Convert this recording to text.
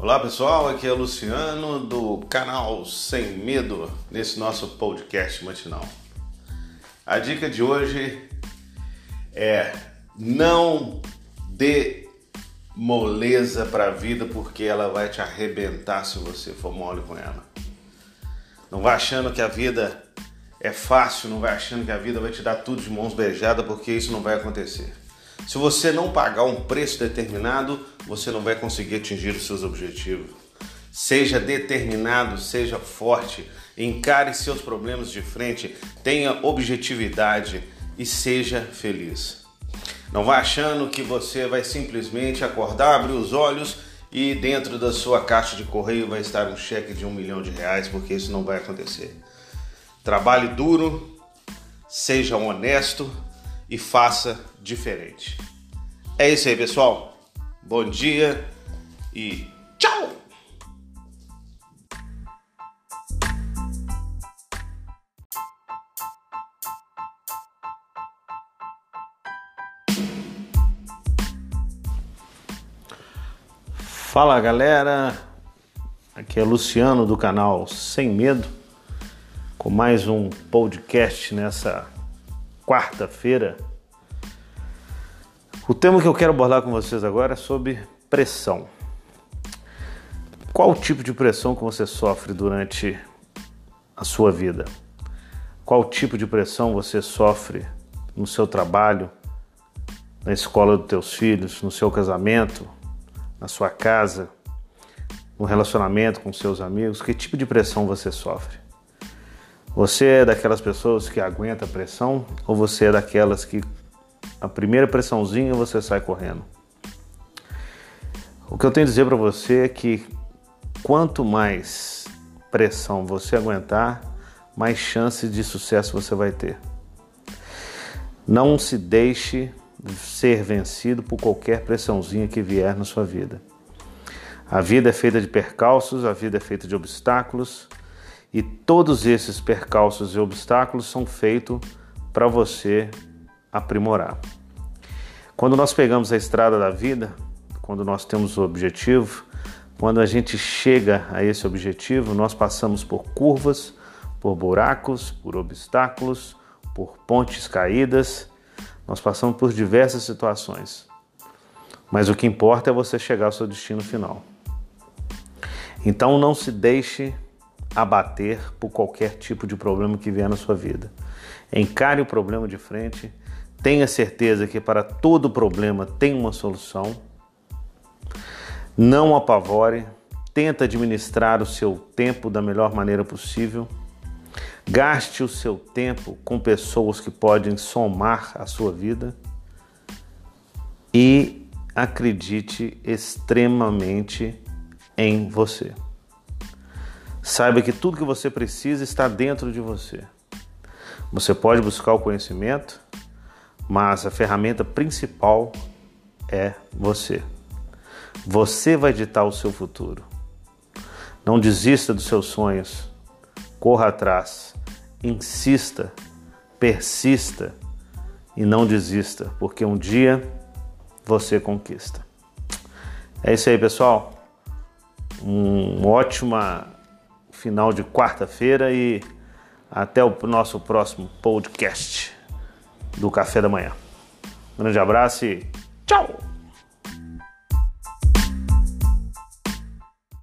Olá pessoal, aqui é o Luciano do canal Sem Medo, nesse nosso podcast matinal. A dica de hoje é não dê moleza para a vida porque ela vai te arrebentar se você for mole com ela. Não vai achando que a vida é fácil, não vai achando que a vida vai te dar tudo de mãos beijadas porque isso não vai acontecer. Se você não pagar um preço determinado, você não vai conseguir atingir os seus objetivos. Seja determinado, seja forte, encare seus problemas de frente, tenha objetividade e seja feliz. Não vá achando que você vai simplesmente acordar, abrir os olhos e dentro da sua caixa de correio vai estar um cheque de um milhão de reais, porque isso não vai acontecer. Trabalhe duro, seja honesto e faça diferente. É isso aí, pessoal. Bom dia e tchau! Fala galera, aqui é Luciano do canal Sem Medo, com mais um podcast nessa quarta-feira. O tema que eu quero abordar com vocês agora é sobre pressão. Qual o tipo de pressão que você sofre durante a sua vida? Qual tipo de pressão você sofre no seu trabalho, na escola dos teus filhos, no seu casamento, na sua casa, no relacionamento com seus amigos? Que tipo de pressão você sofre? Você é daquelas pessoas que aguenta a pressão ou você é daquelas que a primeira pressãozinha você sai correndo. O que eu tenho a dizer para você é que quanto mais pressão você aguentar, mais chance de sucesso você vai ter. Não se deixe ser vencido por qualquer pressãozinha que vier na sua vida. A vida é feita de percalços, a vida é feita de obstáculos, e todos esses percalços e obstáculos são feitos para você aprimorar. Quando nós pegamos a estrada da vida, quando nós temos o objetivo, quando a gente chega a esse objetivo, nós passamos por curvas, por buracos, por obstáculos, por pontes caídas, nós passamos por diversas situações. Mas o que importa é você chegar ao seu destino final. Então não se deixe abater por qualquer tipo de problema que vier na sua vida. Encare o problema de frente Tenha certeza que para todo problema tem uma solução. Não apavore, tenta administrar o seu tempo da melhor maneira possível. Gaste o seu tempo com pessoas que podem somar a sua vida. E acredite extremamente em você. Saiba que tudo que você precisa está dentro de você. Você pode buscar o conhecimento, mas a ferramenta principal é você. Você vai ditar o seu futuro. Não desista dos seus sonhos. Corra atrás. Insista, persista e não desista, porque um dia você conquista. É isso aí, pessoal. Um ótimo final de quarta-feira e até o nosso próximo podcast do café da manhã. Um grande abraço e